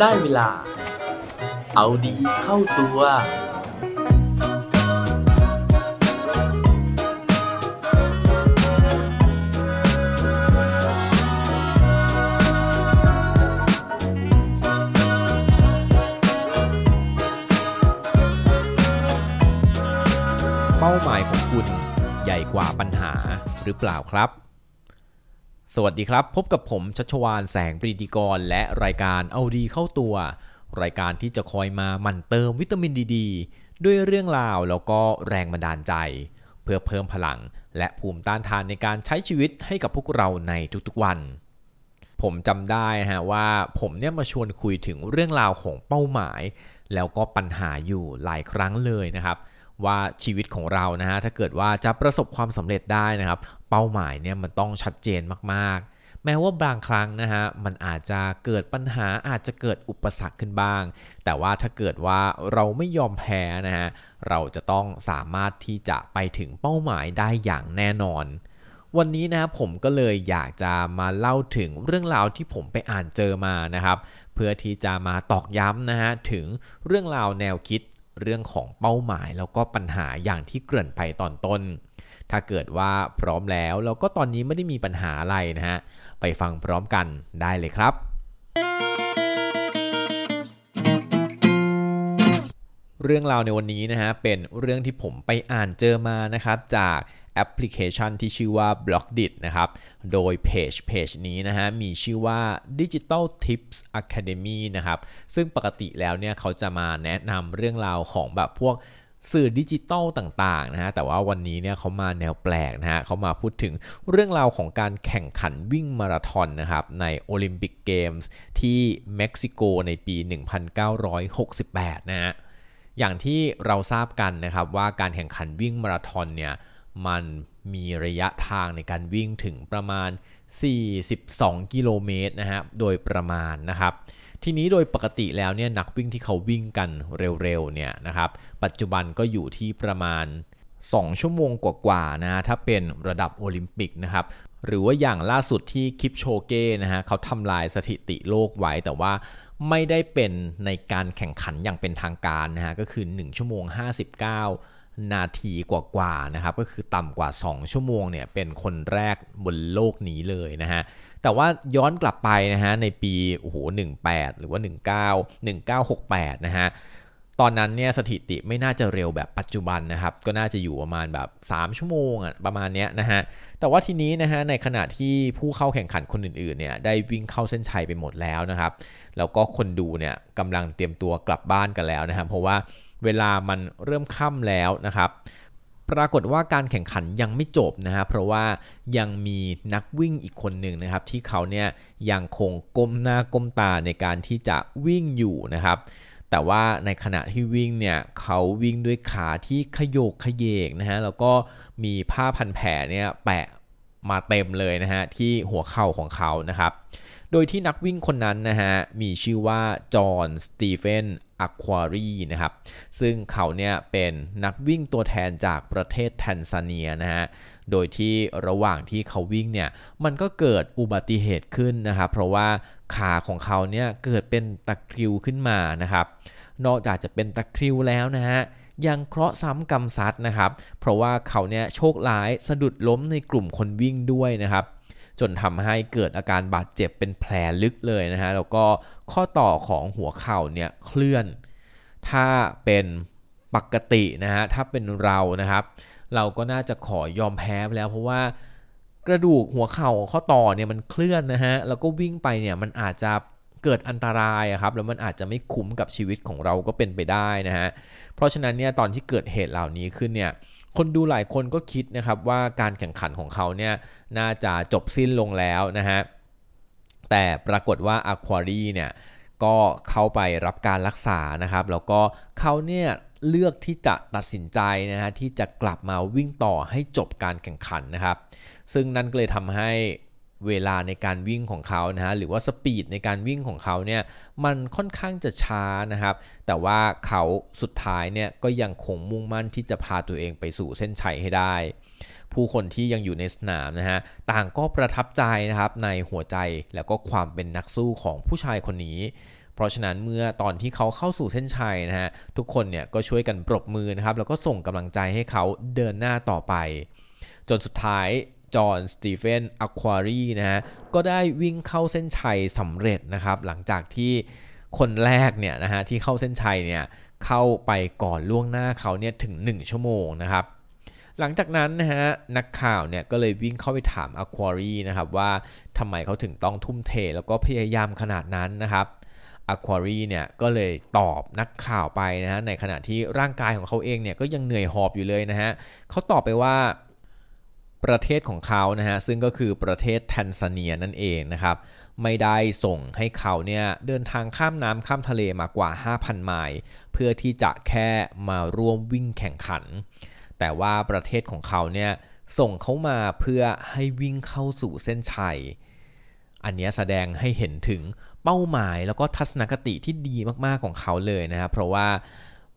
ได้เวลา เอาดีเข้าตัว เป้าหมายของคุณใหญ่กว่าปัญหาหรือเปล่าครับ สวัสดีครับ พบกับผมชัชวานแสงปรีดีกร และรายการเอาดีเข้าตัว รายการที่จะคอยมาหมั่นเติมวิตามินดีดด้วยเรื่องราวแล้วก็แรงบันดาลใจ เพื่อเพิ่มพลัง และภูมิต้านทานในการใช้ชีวิตให้กับพวกเราในทุกๆวัน ผมจำได้ฮะว่าผมเนี่ยมาชวนคุยถึงเรื่องราวของเป้าหมาย แล้วก็ปัญหาอยู่หลายครั้งเลยนะครับว่าชีวิตของเรานะฮะถ้าเกิดว่าจะประสบความสำเร็จได้นะครับ เป้าหมายเนี่ยมันต้องชัดเจนมากๆ แม้ว่าบางครั้งนะฮะมันอาจจะเกิดปัญหาอาจจะเกิดอุปสรรคขึ้นบ้าง แต่ว่าถ้าเกิดว่าเราไม่ยอมแพ้นะฮะเราจะต้องสามารถที่จะไปถึงเป้าหมายได้อย่างแน่นอนวันนี้นะครับผมก็เลยอยากจะมาเล่าถึงเรื่องราวที่ผมไปอ่านเจอมานะครับ เพื่อที่จะมาตอกย้ำนะฮะถึงเรื่องราวแนวคิดเรื่องของเป้าหมายแล้วก็ปัญหาอย่างที่เกริ่นไปตอนต้น ถ้าเกิดว่าพร้อมแล้วแล้วก็ตอนนี้ไม่ได้มีปัญหาอะไรนะฮะ ไปฟังพร้อมกันได้เลยครับ เรื่องราวในวันนี้นะฮะ เป็นเรื่องที่ผมไปอ่านเจอมานะครับ จากแอปพลิเคชันที่ชื่อว่า b l o c k d i t นะครับ โดยเพจเพจนี้นะฮะมีชื่อว่า Digital Tips Academy นะครับ ซึ่งปกติแล้วเนี่ยเขาจะมาแนะนำเรื่องราวของแบบพวก สื่อดิจิตอลต่างๆนะฮะแต่ว่าวันนี้เนี่ยเขามาแนวแปลกนะฮะเขามาพูดถึงเรื่องราวของการแข่งขันวิ่งมาราธอนนะครับในโอลิมปิกเกมส์ที่เม็กซิโกในปี 1968 นะฮะอย่างที่เราทราบกันนะครับว่าการแข่งขันวิ่งมาราธอนเนี่ยมันมีระยะทางในการวิ่งถึงประมาณ 42 กิโลเมตรนะฮะโดยประมาณนะครับ ทีนี้โดยปกติแล้วเนี่ยนักวิ่งที่เขาวิ่งกันเร็วๆเนี่ยนะครับปัจจุบันก็อยู่ที่ประมาณ 2 ชั่วโมงกว่าๆนะถ้าเป็นระดับโอลิมปิกนะครับหรือว่าอย่างล่าสุดที่คิปโชเก้นะฮะเขาทำลายสถิติโลกไว้แต่ว่าไม่ได้เป็นในการแข่งขันอย่างเป็นทางการนะฮะก็คือ 1 ชั่วโมง 59 นาทีกว่าๆนะครับก็คือต่ำกว่า 2 ชั่วโมงเนี่ยเป็นคนแรกบนโลกนี้เลยนะฮะแต่ว่าย้อนกลับไปนะฮะในปีโอ้โห18 หรือว่า 19 1968นะฮะตอนนั้นเนี่ยสถิติไม่น่าจะเร็วแบบปัจจุบันนะครับ ก็น่าจะอยู่ประมาณแบบ 3 ชั่วโมงอะประมาณเนี้ยนะฮะแต่ว่าทีนี้นะฮะในขณะที่ผู้เข้าแข่งขันคนอื่นๆเนี่ยได้วิ่งเข้าเส้นชัยไปหมดแล้วนะครับ แล้วก็คนดูเนี่ยกำลังเตรียมตัวกลับบ้านกันแล้วนะครับเพราะว่า เวลามันเริ่มค่ำแล้วนะครับปรากฏว่าการแข่งขันยังไม่จบนะฮะเพราะว่ายังมีนักวิ่งอีกคนหนึ่งนะครับ ที่เขาเนี่ยยังคงก้มหน้าก้มตาในการที่จะวิ่งอยู่นะครับ แต่ว่าในขณะที่วิ่งเนี่ยเขาวิ่งด้วยขาที่ขยโยกขยเยกนะฮะแล้วก็มีผ้าพันแผลเนี่ยแปะ มาเต็มเลยนะฮะที่หัวเข่าของเขานะครับ โดยที่นักวิ่งคนนั้นนะฮะมีชื่อว่าจอห์นสตีเฟนอะควารีนะครับ ซึ่งเขาเนี่ยเป็นนักวิ่งตัวแทนจากประเทศแทนซาเนียนะฮะ โดยที่ระหว่างที่เขาวิ่งเนี่ย มันก็เกิดอุบัติเหตุขึ้นนะครับ เพราะว่าขาของเขาเนี่ยเกิดเป็นตะคริวขึ้นมานะครับ นอกจากจะเป็นตะคริวแล้วนะฮะ ยังเคราะห์ซ้ำกรรมซัดนะครับ เพราะว่าเขาเนี่ยโชคร้ายสะดุดล้มในกลุ่มคนวิ่งด้วยนะครับ จนทำให้เกิดอาการบาดเจ็บเป็นแผลลึกเลยนะฮะแล้วก็ข้อต่อของหัวเข่าเนี่ยเคลื่อน ถ้าเป็นปกตินะฮะถ้าเป็นเรานะครับ เราก็น่าจะขอยอมแพ้ไปแล้ว เพราะว่ากระดูกหัวเข่าข้อต่อเนี่ยมันเคลื่อนนะฮะแล้วก็วิ่งไปเนี่ยมันอาจจะ เกิดอันตรายครับแล้วมันอาจจะไม่คุ้มกับชีวิตของเราก็เป็นไปได้นะฮะเพราะฉะนั้นเนี่ยตอนที่เกิดเหตุเหล่านี้ขึ้นเนี่ยคนดูหลายคนก็คิดนะครับว่าการแข่งขันของเขาเนี่ยน่าจะจบสิ้นลงแล้วนะฮะแต่ปรากฏว่าอควารีเนี่ยก็เข้าไปรับการรักษานะครับ แล้วก็เขาเนี่ยเลือกที่จะตัดสินใจนะฮะที่จะกลับมาวิ่งต่อให้จบการแข่งขันนะครับ ซึ่งนั่นก็เลยทำให้ เวลาในการวิ่งของเขานะฮะหรือว่าสปีดในการวิ่งของเขาเนี่ยมันค่อนข้างจะช้านะครับ แต่ว่าเขาสุดท้ายเนี่ยก็ยังคงมุ่งมั่นที่จะพาตัวเองไปสู่เส้นชัยให้ได้ ผู้คนที่ยังอยู่ในสนามนะฮะต่างก็ประทับใจนะครับในหัวใจแล้วก็ความเป็นนักสู้ของผู้ชายคนนี้เพราะฉะนั้นเมื่อตอนที่เขาเข้าสู่เส้นชัยนะฮะทุกคนเนี่ยก็ช่วยกันปรบมือนะครับแล้วก็ส่งกำลังใจให้เขาเดินหน้าต่อไป จนสุดท้าย จอห์นสตีเฟนอะควารีนะฮะก็ได้วิ่งเข้าเส้นชัยสำเร็จนะครับ หลังจากที่คนแรกเนี่ยนะฮะที่เข้าเส้นชัยเนี่ยเข้าไปก่อนล่วงหน้าเขาเนี่ยถึง 1 ชั่วโมงนะครับ หลังจากนั้นนะฮะนักข่าวเนี่ยก็เลยวิ่งเข้าไปถามอควารีนะครับว่าทำไมเขาถึงต้องทุ่มเทแล้วก็พยายามขนาดนั้นนะครับอควารีเนี่ยก็เลยตอบนักข่าวไปนะฮะในขณะที่ร่างกายของเขาเองเนี่ยก็ยังเหนื่อยหอบอยู่เลยนะฮะเขาตอบไปว่า ประเทศของเขานะฮะซึ่งก็คือประเทศแทนซาเนียนั่นเองนะครับไม่ได้ส่งให้เขาเนี่ยเดินทางข้ามน้ำข้ามทะเลมากว่า 5,000 ไมล์เพื่อที่จะแค่มาร่วมวิ่งแข่งขัน แต่ว่าประเทศของเขาเนี่ยส่งเขามาเพื่อให้วิ่งเข้าสู่เส้นชัย อันนี้แสดงให้เห็นถึงเป้าหมายแล้วก็ทัศนคติที่ดีมากๆของเขาเลยนะครับเพราะว่า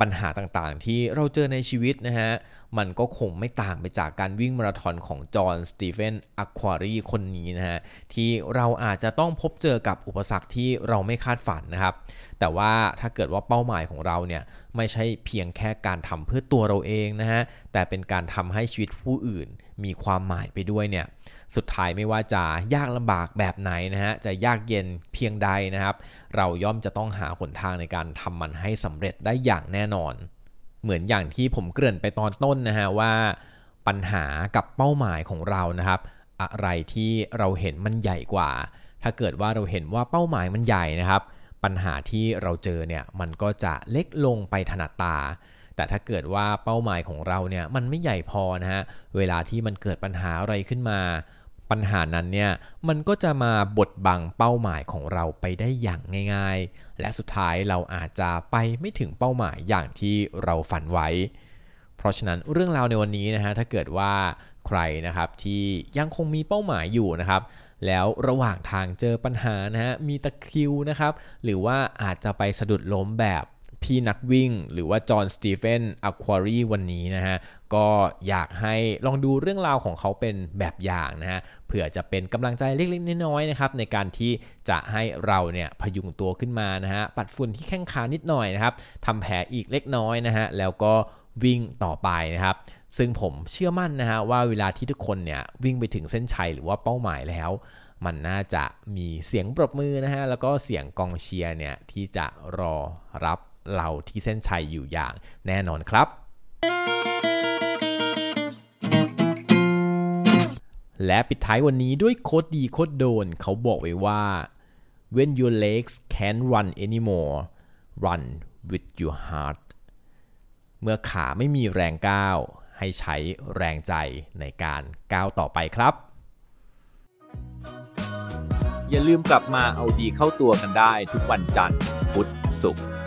ปัญหาต่างๆ ที่เราเจอในชีวิตนะฮะ มันก็คงไม่ต่างไปจากการวิ่งมาราธอนของจอห์น สตีเฟนอะควารีคนนี้นะฮะ ที่เราอาจจะต้องพบเจอกับอุปสรรคที่เราไม่คาดฝันนะครับ แต่ว่าถ้าเกิดว่าเป้าหมายของเราเนี่ย ไม่ใช่เพียงแค่การทำเพื่อตัวเราเองนะฮะ แต่เป็นการทำให้ชีวิตผู้อื่นมีความหมายไปด้วยเนี่ย สุดท้ายไม่ว่าจะยากลำบากแบบไหนนะฮะจะยากเย็นเพียงใดนะครับ เราย่อมจะต้องหาหนทางในการทำมันให้สำเร็จได้อย่างแน่นอน เหมือนอย่างที่ผมเกริ่นไปตอนต้นนะฮะว่า ปัญหากับเป้าหมายของเรานะครับ อะไรที่เราเห็นมันใหญ่กว่า ถ้าเกิดว่าเราเห็นว่าเป้าหมายมันใหญ่นะครับ ปัญหาที่เราเจอเนี่ยมันก็จะเล็กลงไปถนัดตาแต่ถ้าเกิดว่าเป้าหมายของเราเนี่ยมันไม่ใหญ่พอนะฮะ เวลาที่มันเกิดปัญหาอะไรขึ้นมา ปัญหานั้นเนี่ยมันก็จะมาบดบังเป้าหมายของเราไปได้อย่างง่าย ๆ และสุดท้ายเราอาจจะไปไม่ถึงเป้าหมายอย่างที่เราฝันไว้ เพราะฉะนั้นเรื่องราวในวันนี้นะฮะถ้าเกิดว่าใครนะครับที่ยังคงมีเป้าหมายอยู่นะครับแล้วระหว่างทางเจอปัญหานะฮะมีตะคริวนะครับหรือว่าอาจจะไปสะดุดล้มแบบ พี่นักวิ่ง หรือว่าจอห์นสตีเฟนอะควารีวันนี้นะฮะ ก็อยากให้ลองดูเรื่องราวของเขาเป็นแบบอย่างนะฮะ เผื่อจะเป็นกำลังใจเล็กๆน้อยๆนะครับ ในการที่จะให้เราเนี่ยพยุงตัวขึ้นมานะฮะ ปัดฝุ่นที่แข้งขานิดหน่อยนะครับทำแผลอีกเล็กน้อยนะฮะ แล้วก็วิ่งต่อไปนะครับซึ่งผมเชื่อมั่นนะฮะว่าเวลาที่ทุกคนเนี่ยวิ่งไปถึงเส้นชัยหรือว่าเป้าหมายแล้ว มันน่าจะมีเสียงปรบมือนะฮะแล้วก็เสียงกองเชียร์เนี่ยที่จะรอรับ เราที่เส้นชัยอยู่อย่างแน่นอนครับ และปิดท้ายวันนี้ด้วยโคดดีโคดโดน เขาบอกไว้ว่า when your legs can't run anymore run with your heart เมื่อขาไม่มีแรงก้าว ให้ใช้แรงใจในการก้าวต่อไปครับ อย่าลืมกลับมาเอาดีเข้าตัวกันได้ทุกวันจันทร์ พุธศุกร์